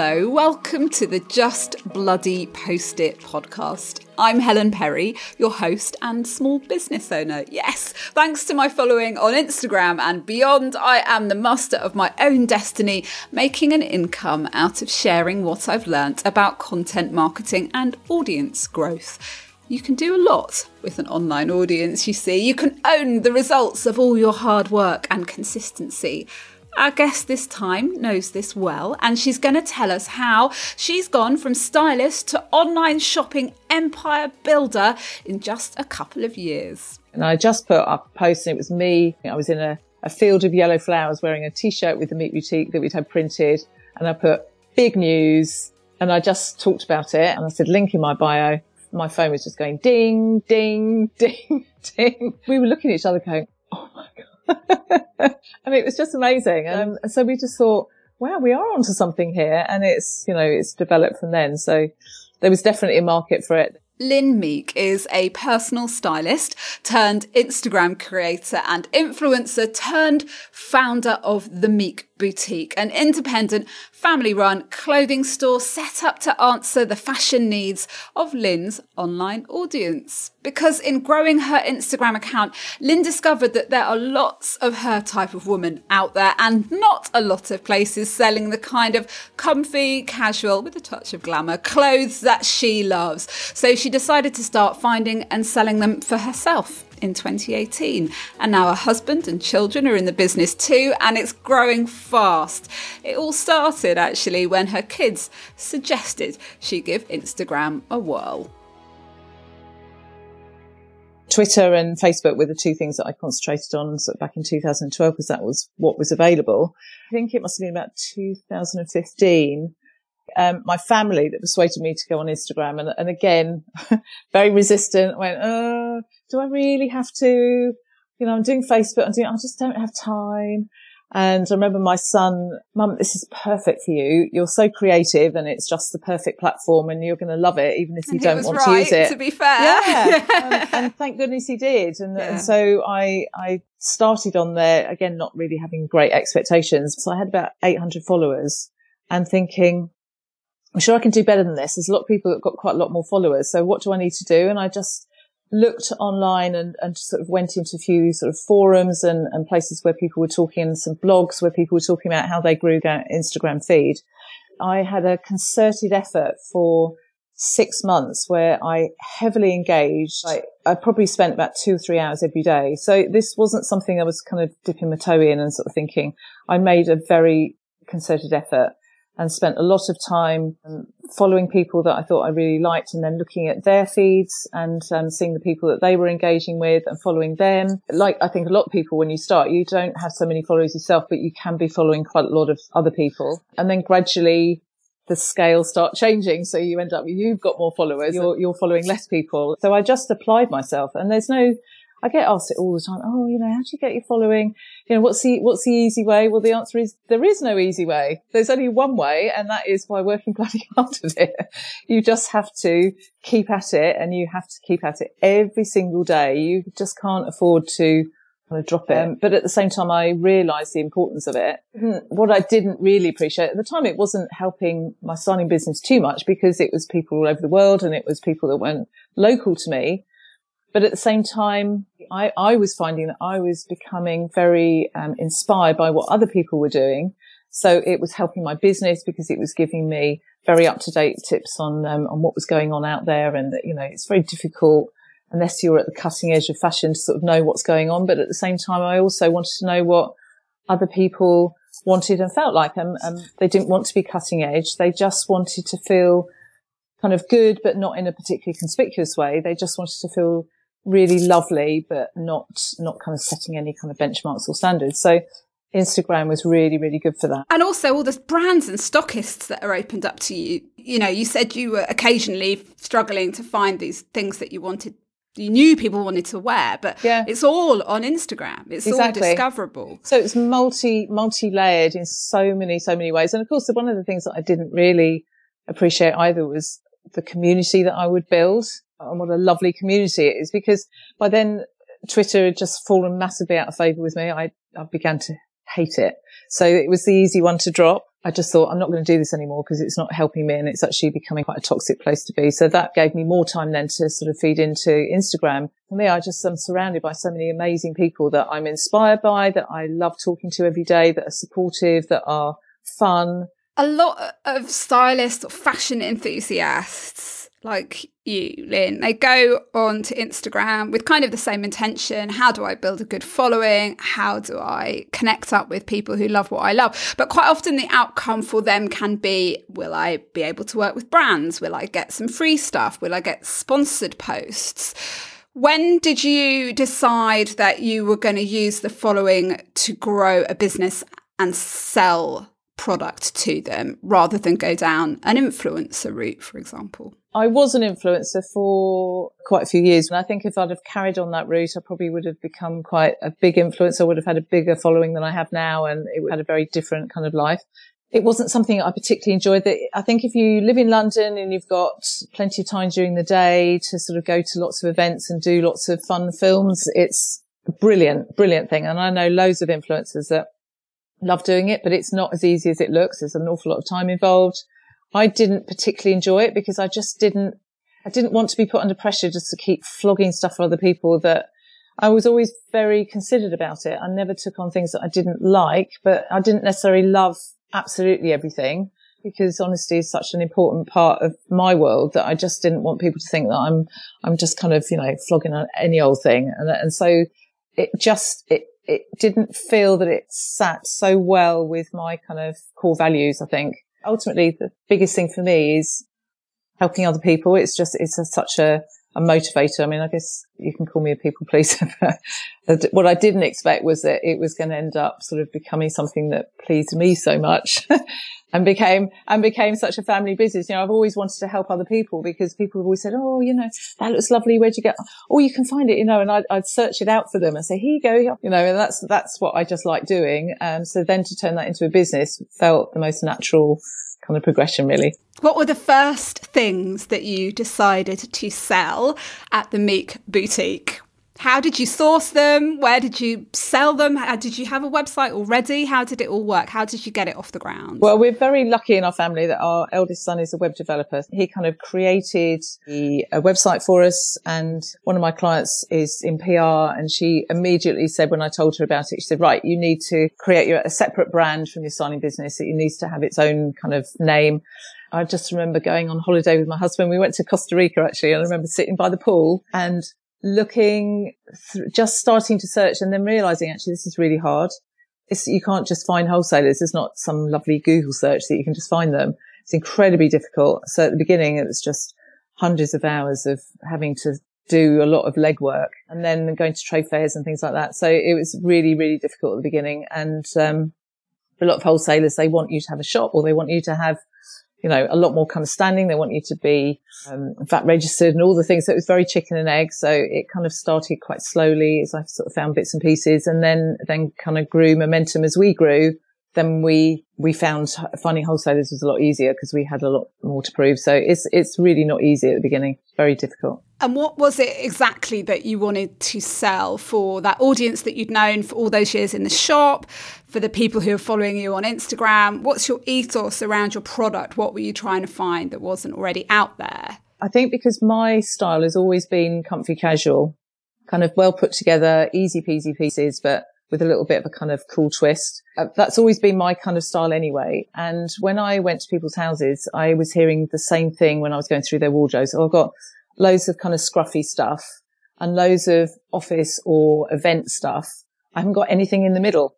Hello, welcome to the Just Bloody Post It podcast. I'm Helen Perry, your host and small business owner. Yes, thanks to my following on Instagram and beyond, I am the master of my own destiny, making an income out of sharing what I've learnt about content marketing and audience growth. You can do a lot with an online audience, you see. You can own the results of all your hard work and consistency. Our guest this time knows this well, and she's going to tell us how she's gone from stylist to online shopping empire builder in just a couple of years. And I just put up a post, and it was me. I was in a, a field of yellow flowers wearing a t shirt with the Meek Boutique that we'd had printed. And I put big news, and I just talked about it. And I said, link in my bio. My phone was just going ding, ding, ding, ding. We were looking at each other going, I mean, it was just amazing. And so we just thought, wow, we are onto something here. And it's, you know, it's developed from then. So there was definitely a market for it. Lynne Meek is a personal stylist turned Instagram creator and influencer turned founder of the Meek Boutique, an independent family run clothing store set up to answer the fashion needs of Lynne's online audience. Because in growing her Instagram account, Lynne discovered that there are lots of her type of woman out there and not a lot of places selling the kind of comfy, casual, with a touch of glamour clothes that she loves. So she decided to start finding and selling them for herself in 2018. And now her husband and children are in the business too, and it's growing fast. It all started actually when her kids suggested she give Instagram a whirl. Twitter and Facebook were the two things that I concentrated on sort of back in 2012 because that was what was available. I think it must have been about 2015 um, my family that persuaded me to go on Instagram. And, and again, very resistant, went, oh, do I really have to? You know, I'm doing Facebook. I'm doing, I just don't have time. And I remember my son, mum, this is perfect for you. You're so creative and it's just the perfect platform and you're going to love it, even if you don't want right, to use it. To be fair. Yeah. and, and, thank goodness he did. And, yeah. and, so I, I started on there again, not really having great expectations. So I had about 800 followers and thinking, I'm sure I can do better than this. There's a lot of people that got quite a lot more followers. So what do I need to do? And I just looked online and, and sort of went into a few sort of forums and, and places where people were talking, and some blogs where people were talking about how they grew their Instagram feed. I had a concerted effort for six months where I heavily engaged. I, I probably spent about two or three hours every day. So this wasn't something I was kind of dipping my toe in and sort of thinking. I made a very concerted effort and spent a lot of time um, following people that I thought I really liked and then looking at their feeds and um, seeing the people that they were engaging with and following them. Like I think a lot of people when you start, you don't have so many followers yourself, but you can be following quite a lot of other people. And then gradually the scale start changing. So you end up, you've got more followers, you're, you're following less people. So I just applied myself and there's no, I get asked it all the time. Oh, you know, how do you get your following? You know, what's the, what's the easy way? Well, the answer is there is no easy way. There's only one way and that is by working bloody hard at it. You just have to keep at it and you have to keep at it every single day. You just can't afford to kind of drop it. Um, but at the same time, I realized the importance of it. What I didn't really appreciate at the time, it wasn't helping my styling business too much because it was people all over the world and it was people that weren't local to me. But at the same time, I, I was finding that I was becoming very um, inspired by what other people were doing. So it was helping my business because it was giving me very up to date tips on um, on what was going on out there, and that you know it's very difficult unless you're at the cutting edge of fashion to sort of know what's going on. But at the same time, I also wanted to know what other people wanted and felt like. And um, they didn't want to be cutting edge; they just wanted to feel kind of good, but not in a particularly conspicuous way. They just wanted to feel really lovely, but not, not kind of setting any kind of benchmarks or standards. So Instagram was really, really good for that. And also all the brands and stockists that are opened up to you. You know, you said you were occasionally struggling to find these things that you wanted you knew people wanted to wear, but yeah. it's all on Instagram. It's exactly. all discoverable. So it's multi, multi-layered in so many, so many ways. And of course, one of the things that I didn't really appreciate either was the community that I would build and what a lovely community it is because by then Twitter had just fallen massively out of favor with me. I, I began to hate it. So it was the easy one to drop. I just thought I'm not going to do this anymore because it's not helping me and it's actually becoming quite a toxic place to be. So that gave me more time then to sort of feed into Instagram. For me, I just am surrounded by so many amazing people that I'm inspired by, that I love talking to every day, that are supportive, that are fun. A lot of stylists or fashion enthusiasts like you, Lynne, they go on to Instagram with kind of the same intention. How do I build a good following? How do I connect up with people who love what I love? But quite often the outcome for them can be will I be able to work with brands? Will I get some free stuff? Will I get sponsored posts? When did you decide that you were going to use the following to grow a business and sell product to them rather than go down an influencer route, for example? I was an influencer for quite a few years. And I think if I'd have carried on that route, I probably would have become quite a big influencer. I would have had a bigger following than I have now. And it had a very different kind of life. It wasn't something I particularly enjoyed. That I think if you live in London and you've got plenty of time during the day to sort of go to lots of events and do lots of fun films, it's a brilliant, brilliant thing. And I know loads of influencers that love doing it, but it's not as easy as it looks. There's an awful lot of time involved. I didn't particularly enjoy it because I just didn't, I didn't want to be put under pressure just to keep flogging stuff for other people that I was always very considered about it. I never took on things that I didn't like, but I didn't necessarily love absolutely everything because honesty is such an important part of my world that I just didn't want people to think that I'm, I'm just kind of, you know, flogging on any old thing. And, and so it just, it, it didn't feel that it sat so well with my kind of core values, I think ultimately the biggest thing for me is helping other people. It's just, it's a, such a, a motivator. I mean, I guess you can call me a people pleaser, but what I didn't expect was that it was going to end up sort of becoming something that pleased me so much and became, and became such a family business. You know, I've always wanted to help other people because people have always said, Oh, you know, that looks lovely. Where'd you get? Oh, you can find it, you know, and I'd, I'd search it out for them and say, here you go. You know, and that's, that's what I just like doing. Um, so then to turn that into a business felt the most natural kind of progression, really. What were the first things that you decided to sell at the Meek boutique? How did you source them? Where did you sell them? How, did you have a website already? How did it all work? How did you get it off the ground? Well, we're very lucky in our family that our eldest son is a web developer. He kind of created the, a website for us. And one of my clients is in PR and she immediately said, when I told her about it, she said, right, you need to create your, a separate brand from your signing business. It needs to have its own kind of name. I just remember going on holiday with my husband. We went to Costa Rica actually. And I remember sitting by the pool and looking, th- just starting to search and then realizing actually this is really hard. It's, you can't just find wholesalers. There's not some lovely Google search that you can just find them. It's incredibly difficult. So at the beginning, it was just hundreds of hours of having to do a lot of legwork and then going to trade fairs and things like that. So it was really, really difficult at the beginning. And, um, a lot of wholesalers, they want you to have a shop or they want you to have you know, a lot more kind of standing. They want you to be um, VAT registered and all the things. So it was very chicken and egg. So it kind of started quite slowly as I sort of found bits and pieces and then, then kind of grew momentum as we grew. Then we, we found finding wholesalers was a lot easier because we had a lot more to prove. So it's, it's really not easy at the beginning. Very difficult. And what was it exactly that you wanted to sell for that audience that you'd known for all those years in the shop, for the people who are following you on Instagram? What's your ethos around your product? What were you trying to find that wasn't already out there? I think because my style has always been comfy casual, kind of well put together, easy peasy pieces, but with a little bit of a kind of cool twist. Uh, that's always been my kind of style anyway. And when I went to people's houses, I was hearing the same thing when I was going through their wardrobes. Oh, I've got loads of kind of scruffy stuff and loads of office or event stuff. I haven't got anything in the middle.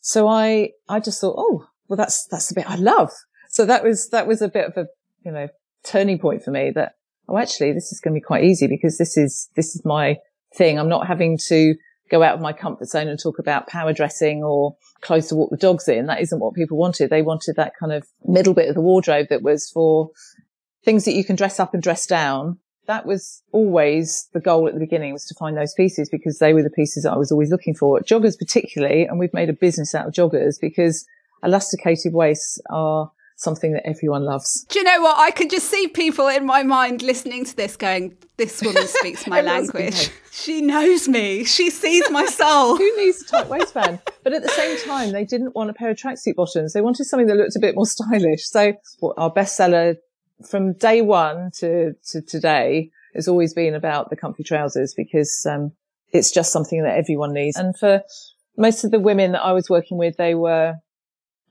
So I, I just thought, oh, well, that's, that's the bit I love. So that was, that was a bit of a, you know, turning point for me that, oh, actually, this is going to be quite easy because this is, this is my thing. I'm not having to go out of my comfort zone and talk about power dressing or clothes to walk the dogs in. That isn't what people wanted. They wanted that kind of middle bit of the wardrobe that was for things that you can dress up and dress down. That was always the goal at the beginning was to find those pieces because they were the pieces that I was always looking for. Joggers particularly, and we've made a business out of joggers because elasticated waists are something that everyone loves. Do you know what? I can just see people in my mind listening to this going, this woman speaks my language. She knows me. She sees my soul. Who needs a tight waistband? But at the same time, they didn't want a pair of tracksuit bottoms. They wanted something that looked a bit more stylish. So our bestseller from day one to, to today has always been about the comfy trousers because, um, it's just something that everyone needs. And for most of the women that I was working with, they were,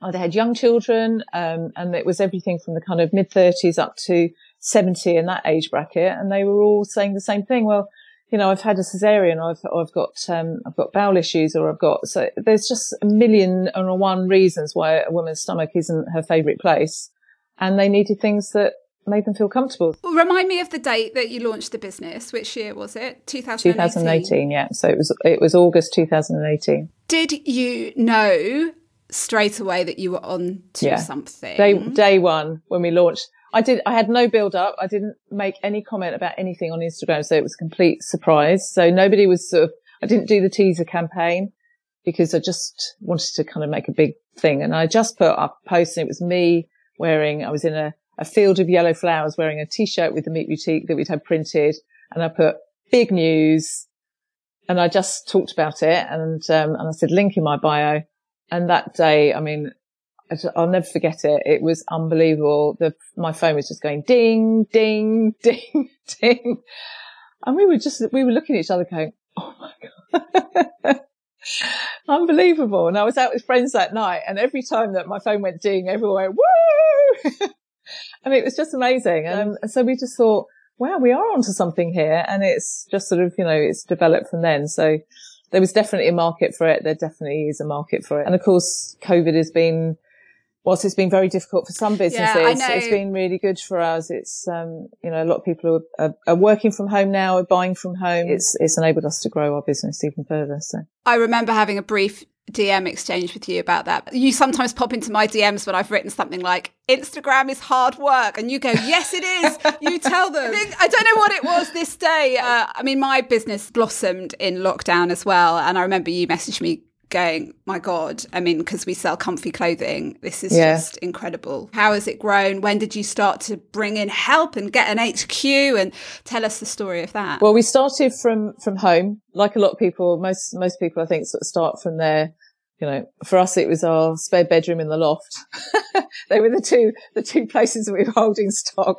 oh, they had young children, um, and it was everything from the kind of mid thirties up to 70 in that age bracket. And they were all saying the same thing. Well, you know, I've had a cesarean, or I've, or I've got, um, I've got bowel issues, or I've got, so there's just a million and one reasons why a woman's stomach isn't her favorite place. And they needed things that made them feel comfortable. Well, remind me of the date that you launched the business. Which year was it? 2018. 2018, yeah. So it was, it was August 2018. Did you know straight away that you were on to yeah. something? Day, day one when we launched, I did, I had no build up. I didn't make any comment about anything on Instagram. So it was a complete surprise. So nobody was sort of, I didn't do the teaser campaign because I just wanted to kind of make a big thing. And I just put up a post and it was me wearing, I was in a, a field of yellow flowers wearing a t-shirt with the Meek Boutique that we'd had printed. And I put big news and I just talked about it and, um, and I said link in my bio. And that day, I mean, I'll never forget it. It was unbelievable. The, my phone was just going ding, ding, ding, ding. And we were just, we were looking at each other going, Oh my God. unbelievable. And I was out with friends that night and every time that my phone went ding, everyone went, woo! and it was just amazing. And so we just thought, wow, we are onto something here. And it's just sort of, you know, it's developed from then. So there was definitely a market for it. There definitely is a market for it. And of course, COVID has been, whilst it's been very difficult for some businesses, yeah, it's been really good for us. It's, um, you know, a lot of people are, are, are, working from home now, are buying from home. It's, it's enabled us to grow our business even further. So I remember having a brief DM exchange with you about that. You sometimes pop into my DMs when I've written something like Instagram is hard work, and you go, "Yes, it is." you tell them. I, I, don't know what it was this day. Uh, I mean, my business blossomed in lockdown as well, and I remember you messaged me going, "My God!" I mean, because we sell comfy clothing, this is yeah. just incredible. How has it grown? When did you start to bring in help and get an HQ? And tell us the story of that. Well, we started from from home, like a lot of people. Most most people, I think, sort of start from there you know, for us, it was our spare bedroom in the loft. they were the two, the two places that we were holding stock.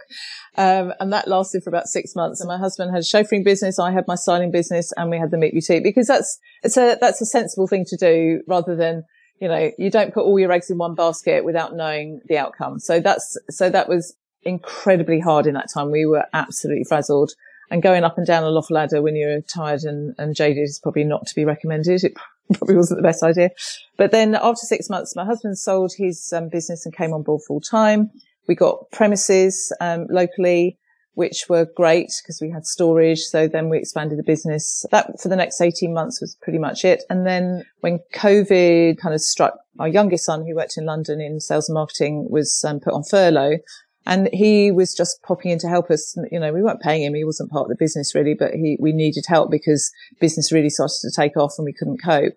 Um, and that lasted for about six months. And my husband had a chauffeuring business. I had my styling business and we had the Meek Boutique because that's, it's a, that's a sensible thing to do rather than, you know, you don't put all your eggs in one basket without knowing the outcome. So that's, so that was incredibly hard in that time. We were absolutely frazzled and going up and down a loft ladder when you're tired and, and jaded is probably not to be recommended. It probably wasn't the best idea. But then after six months, my husband sold his um, business and came on board full time. We got premises um, locally, which were great because we had storage. So then we expanded the business. That for the next 18 months was pretty much it. And then when COVID kind of struck, our youngest son, who worked in London in sales and marketing, was um, put on furlough. And he was just popping in to help us. You know, we weren't paying him. He wasn't part of the business really, but he, we needed help because business really started to take off and we couldn't cope.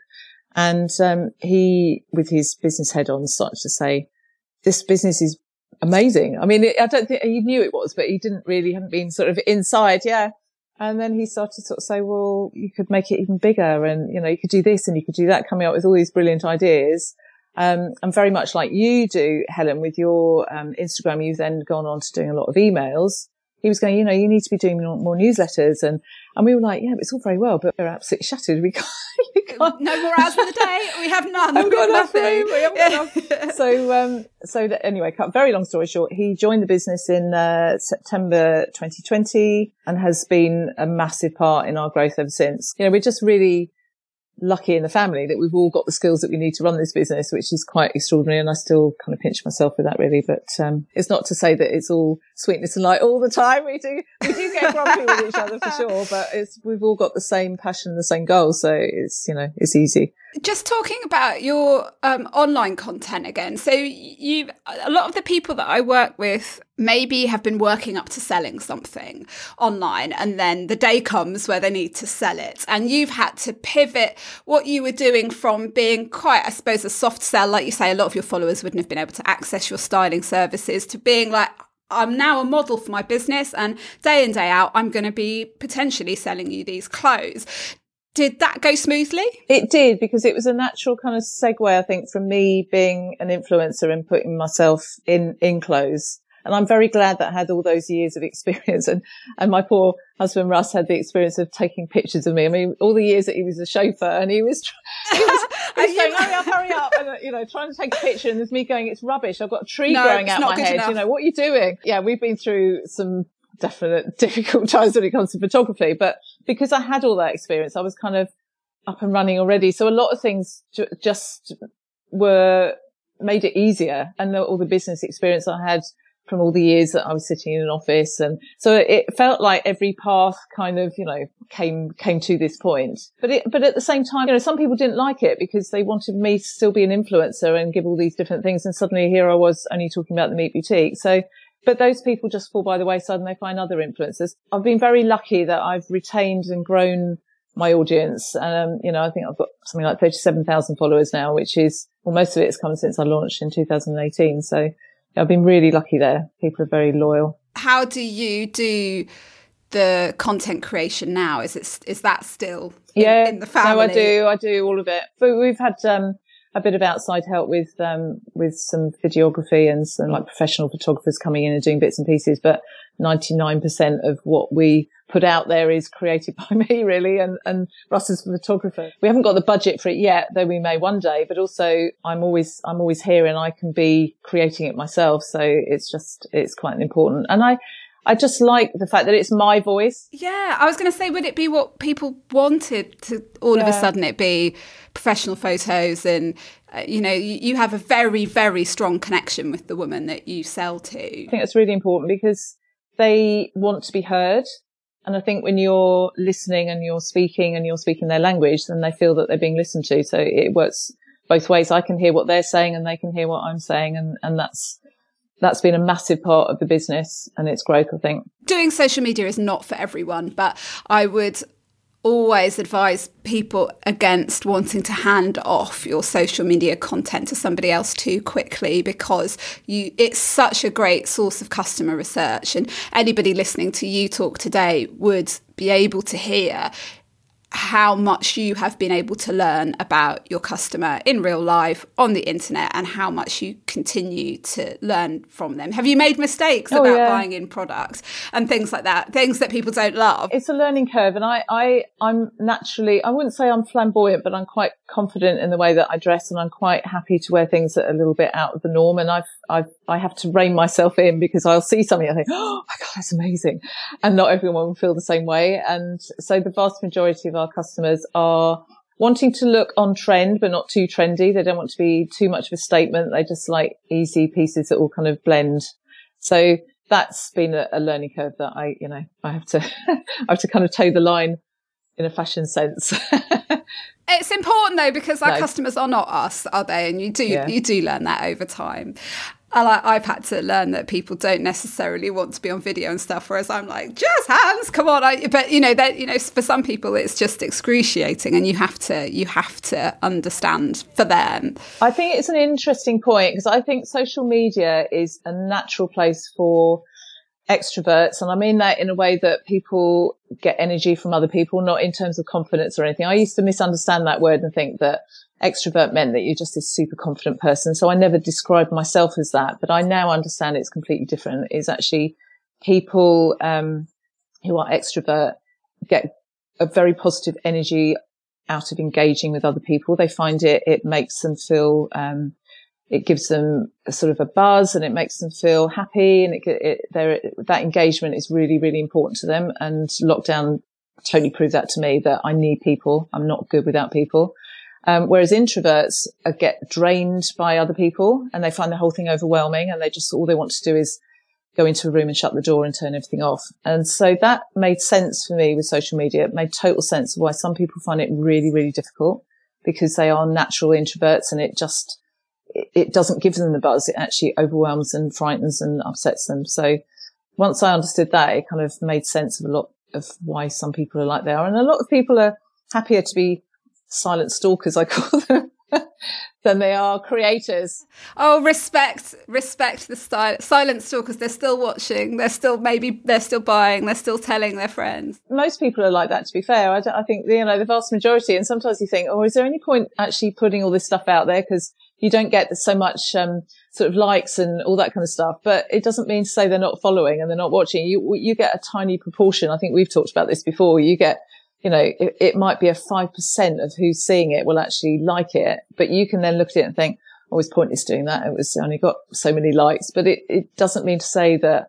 And, um, he, with his business head on, started to say, this business is amazing. I mean, I don't think he knew it was, but he didn't really, hadn't been sort of inside. Yeah. And then he started to sort of say, well, you could make it even bigger and, you know, you could do this and you could do that coming up with all these brilliant ideas. Um, and very much like you do, Helen, with your um, Instagram, you've then gone on to doing a lot of emails. He was going, you know, you need to be doing more newsletters. And, and we were like, yeah, it's all very well, but we're absolutely shattered. We can't, can't. No more hours for the day. We have none. I've got nothing. We haven't got enough. so, um, so that, anyway, cut very long story short, he joined the business in, uh, September 2020 and has been a massive part in our growth ever since. You know, we're just really, lucky in the family that we've all got the skills that we need to run this business, which is quite extraordinary. And I still kind of pinch myself with that really. But, um, it's not to say that it's all sweetness and light all the time. We do, we do get grumpy with each other for sure, but it's, we've all got the same passion, the same goal. So it's, you know, it's easy. Just talking about your um, online content again. So you, a lot of the people that I work with maybe have been working up to selling something online, and then the day comes where they need to sell it, and you've had to pivot what you were doing from being quite, I suppose, a soft sell, like you say, a lot of your followers wouldn't have been able to access your styling services, to being like I'm now a model for my business and day in, day out, I'm going to be potentially selling you these clothes. Did that go smoothly? It did because it was a natural kind of segue, I think, from me being an influencer and putting myself in, in clothes. And I'm very glad that I had all those years of experience. And, and my poor husband Russ had the experience of taking pictures of me. I mean, all the years that he was a chauffeur and he was, he was, he was hurry up, hurry up. And, you know, trying to take a picture. And there's me going, it's rubbish. I've got a tree no, growing out of my head. Enough. You know, what are you doing? Yeah, we've been through some definite difficult times when it comes to photography, but because I had all that experience, I was kind of up and running already. So a lot of things ju- just were made it easier and the, all the business experience I had from all the years that I was sitting in an office. And so it felt like every path kind of, you know, came, came to this point. But it, but at the same time, you know, some people didn't like it because they wanted me to still be an influencer and give all these different things. And suddenly here I was only talking about the Meek Boutique. So, but those people just fall by the wayside and they find other influencers. I've been very lucky that I've retained and grown my audience. Um, you know, I think I've got something like 37,000 followers now, which is, well, most of it has come since I launched in 2018. So I've been really lucky there. People are very loyal. How do you do the content creation now? Is it is that still in, yeah in the family? No, I do. I do all of it. But we've had um, a bit of outside help with um, with some videography and some like professional photographers coming in and doing bits and pieces. But 99% of what we put out there is created by me really and, and Russ is the photographer. We haven't got the budget for it yet, though we may one day, but also I'm always, I'm always here and I can be creating it myself. So it's just, it's quite important. And I, I just like the fact that it's my voice. Yeah, I was going to say, would it be what people wanted to all yeah. of a sudden it be professional photos and, uh, you know, you, you have a very, very strong connection with the woman that you sell to? I think that's really important because they want to be heard. And I think when you're listening and you're speaking and you're speaking their language, then they feel that they're being listened to. So it works both ways. I can hear what they're saying and they can hear what I'm saying. And, and that's, that's been a massive part of the business and its growth, I think. Doing social media is not for everyone, but I would always advise people against wanting to hand off your social media content to somebody else too quickly because you it's such a great source of customer research. And anybody listening to you talk today would be able to hear how much you have been able to learn about your customer in real life on the internet and how much you continue to learn from them. Have you made mistakes oh, about yeah. buying in products and things like that? Things that people don't love? It's a learning curve and I, I, I'm naturally, I wouldn't say I'm flamboyant, but I'm quite confident in the way that I dress and I'm quite happy to wear things that are a little bit out of the norm. And I've, I've, I have to rein myself in because I'll see something I think, oh my God, that's amazing. And not everyone will feel the same way. And so the vast majority of our customers are wanting to look on trend, but not too trendy. They don't want to be too much of a statement. They just like easy pieces that all kind of blend. So that's been a, a learning curve that I, you know, I have to, I have to kind of toe the line in a fashion sense. it's important though because our no. customers are not us, are they? And you do yeah. you do learn that over time. I, have had to learn that people don't necessarily want to be on video and stuff. Whereas I'm like, just hands, come on. I, but you know, that you know, for some people, it's just excruciating, and you have to you have to understand for them. I think it's an interesting point because I think social media is a natural place for extroverts. And I mean that in a way that people get energy from other people, not in terms of confidence or anything. I used to misunderstand that word and think that extrovert meant that you're just this super confident person. So I never described myself as that, but I now understand it's completely different. It's actually people, um, who are extrovert get a very positive energy out of engaging with other people. They find it, it makes them feel, um, it gives them a sort of a buzz and it makes them feel happy and it, it that engagement is really, really important to them. And lockdown totally proved that to me that I need people. I'm not good without people. Um, whereas introverts get drained by other people and they find the whole thing overwhelming and they just, all they want to do is go into a room and shut the door and turn everything off. And so that made sense for me with social media. It made total sense of why some people find it really, really difficult because they are natural introverts and it just, it doesn't give them the buzz. It actually overwhelms and frightens and upsets them. So once I understood that, it kind of made sense of a lot of why some people are like they are. And a lot of people are happier to be silent stalkers, I call them, than they are creators. Oh, respect, respect the style, silent stalkers. They're still watching. They're still maybe they're still buying. They're still telling their friends. Most people are like that. To be fair, I, I think you know the vast majority. And sometimes you think, oh, is there any point actually putting all this stuff out there because you don't get so much um, sort of likes and all that kind of stuff. But it doesn't mean to say they're not following and they're not watching. You you get a tiny proportion. I think we've talked about this before. You get you know, it, it might be a 5% of who's seeing it will actually like it, but you can then look at it and think, oh, it's pointless doing that. It was only got so many likes, but it, it doesn't mean to say that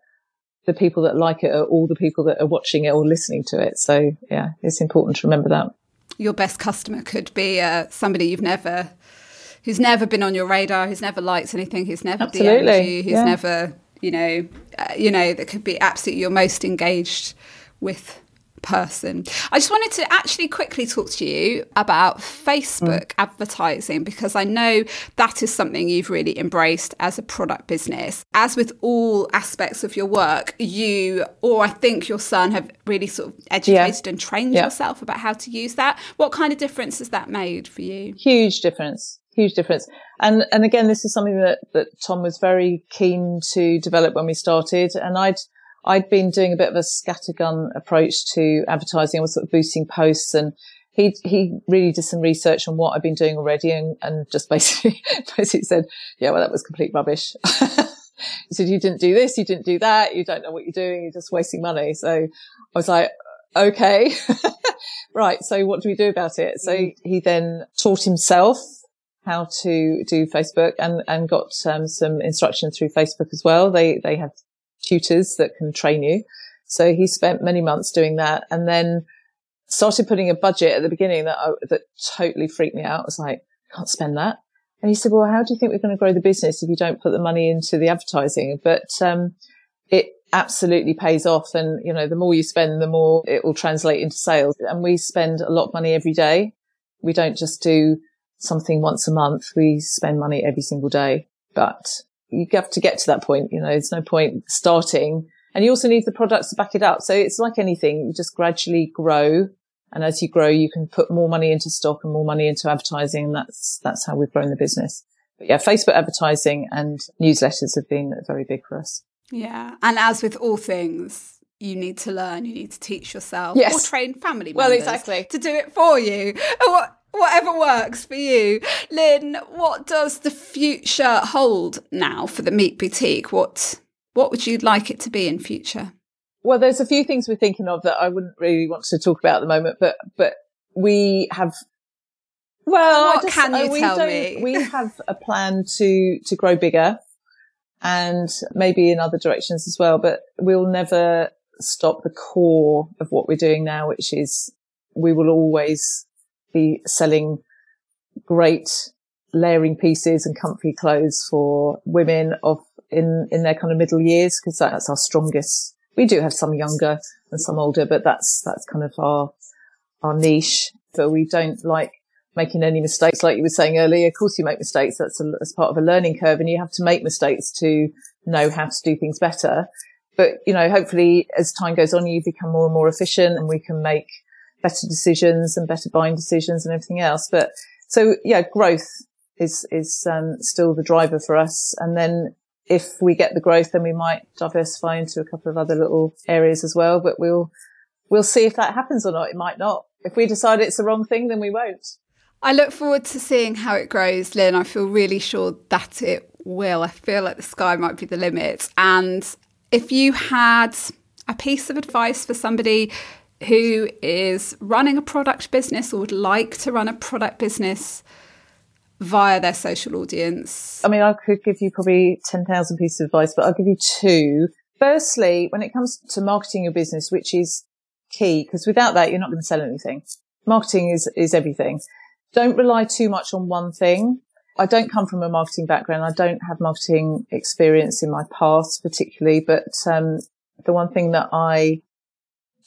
the people that like it are all the people that are watching it or listening to it. So yeah, it's important to remember that. Your best customer could be uh, somebody you've never, who's never been on your radar, who's never liked anything, who's never Absolutely. DM'd you, who's yeah. never, you know, uh, you know, that could be absolutely your most engaged with person. I just wanted to actually quickly talk to you about Facebook mm. advertising because I know that is something you've really embraced as a product business. As with all aspects of your work, you or I think your son have really sort of educated yeah. and trained yeah. yourself about how to use that. What kind of difference has that made for you? Huge difference. Huge difference. And and again, this is something that, that Tom was very keen to develop when we started. And I'd I'd been doing a bit of a scattergun approach to advertising. I was sort of boosting posts and he, he really did some research on what I'd been doing already and, and just basically, basically said, yeah, well, that was complete rubbish. he said, you didn't do this, you didn't do that, you don't know what you're doing, you're just wasting money. So I was like, okay, right. So what do we do about it? So mm. he then taught himself how to do Facebook and, and got um, some instruction through Facebook as well. They, they have tutors that can train you. So he spent many months doing that and then started putting a budget at the beginning that, I, that totally freaked me out. I was like, can't spend that. And he said, well, how do you think we're going to grow the business if you don't put the money into the advertising? But, um, it absolutely pays off. And, you know, the more you spend, the more it will translate into sales. And we spend a lot of money every day. We don't just do something once a month. We spend money every single day, but you have to get to that point. You know, there's no point starting and you also need the products to back it up. So it's like anything. You just gradually grow. And as you grow, you can put more money into stock and more money into advertising. And that's, that's how we've grown the business. But yeah, Facebook advertising and newsletters have been very big for us. Yeah. And as with all things, you need to learn, you need to teach yourself yes. or train family members well, exactly. to do it for you. What, whatever works for you. Lynne, what does the future hold now for the Meek Boutique? What what would you like it to be in future? Well, there's a few things we're thinking of that I wouldn't really want to talk about at the moment, but but we have. Well, what just, can you uh, tell me? we have a plan to to grow bigger, and maybe in other directions as well. But we'll never stop the core of what we're doing now, which is we will always be selling great layering pieces and comfy clothes for women of in in their kind of middle years because that's our strongest. We do have some younger and some older, but that's that's kind of our our niche. So we don't like making any mistakes, like you were saying earlier. Of course, you make mistakes. That's, a, that's part of a learning curve, and you have to make mistakes to know how to do things better. But you know, hopefully, as time goes on, you become more and more efficient, and we can make better decisions and better buying decisions and everything else. But so yeah, growth is, is, um, still the driver for us. And then if we get the growth, then we might diversify into a couple of other little areas as well. But we'll, we'll see if that happens or not. It might not. If we decide it's the wrong thing, then we won't. I look forward to seeing how it grows, Lynne. I feel really sure that it will. I feel like the sky might be the limit. And if you had a piece of advice for somebody who is running a product business or would like to run a product business via their social audience? I mean, I could give you probably 10,000 pieces of advice, but I'll give you two. Firstly, when it comes to marketing your business, which is key, because without that, you're not going to sell anything. Marketing is, is everything. Don't rely too much on one thing. I don't come from a marketing background. I don't have marketing experience in my past particularly, but, um, the one thing that I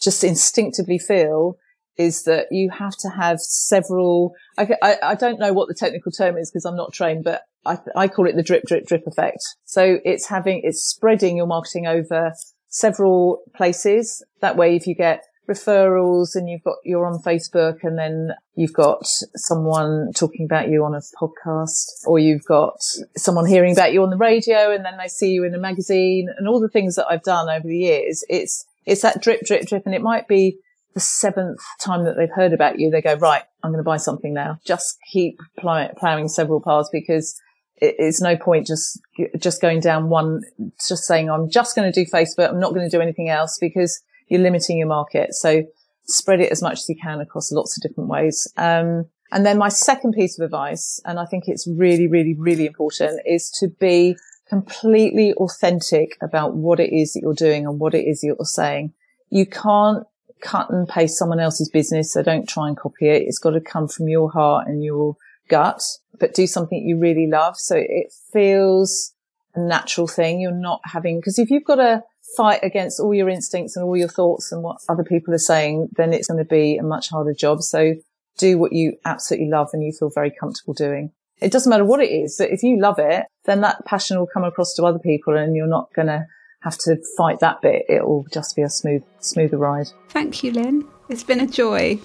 just instinctively feel is that you have to have several, I, I, I don't know what the technical term is because I'm not trained, but I, I call it the drip, drip, drip effect. So it's having, it's spreading your marketing over several places. That way, if you get referrals and you've got, you're on Facebook and then you've got someone talking about you on a podcast or you've got someone hearing about you on the radio and then they see you in a magazine and all the things that I've done over the years. It's, it's that drip, drip, drip. And it might be the seventh time that they've heard about you. They go, right, I'm going to buy something now. Just keep plowing several paths because it's no point just just going down one just saying i'm just going to do facebook i'm not going to do anything else because you're limiting your market so spread it as much as you can across lots of different ways um, and then my second piece of advice and i think it's really really really important is to be completely authentic about what it is that you're doing and what it is that you're saying you can't cut and paste someone else's business so don't try and copy it it's got to come from your heart and your gut, but do something you really love. So it feels a natural thing. You're not having, because if you've got to fight against all your instincts and all your thoughts and what other people are saying, then it's going to be a much harder job. So do what you absolutely love and you feel very comfortable doing. It doesn't matter what it is, if you love it, then that passion will come across to other people and you're not going to have to fight that bit. It will just be a smooth, smoother ride. Thank you, Lynne. It's been a joy.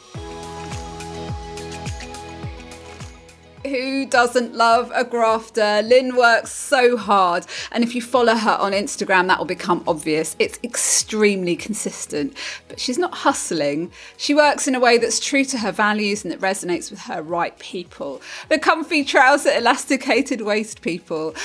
Doesn't love a grafter? Lynne works so hard. And if you follow her on Instagram, that will become obvious. It's extremely consistent. But she's not hustling. She works in a way that's true to her values and that resonates with her right people. The comfy trouser, elasticated waist people.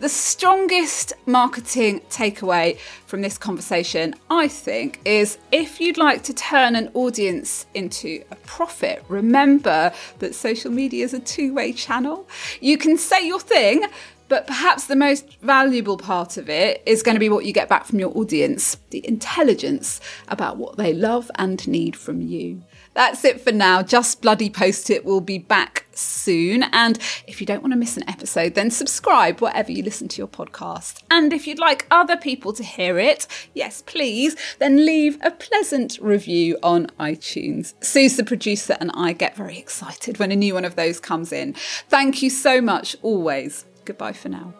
The strongest marketing takeaway from this conversation, I think, is if you'd like to turn an audience into a profit, remember that social media is a two way channel. You can say your thing, but perhaps the most valuable part of it is going to be what you get back from your audience the intelligence about what they love and need from you. That's it for now. Just Bloody Post It We'll be back soon. And if you don't want to miss an episode, then subscribe wherever you listen to your podcast. And if you'd like other people to hear it, yes, please, then leave a pleasant review on iTunes. Sue's the producer, and I get very excited when a new one of those comes in. Thank you so much, always. Goodbye for now.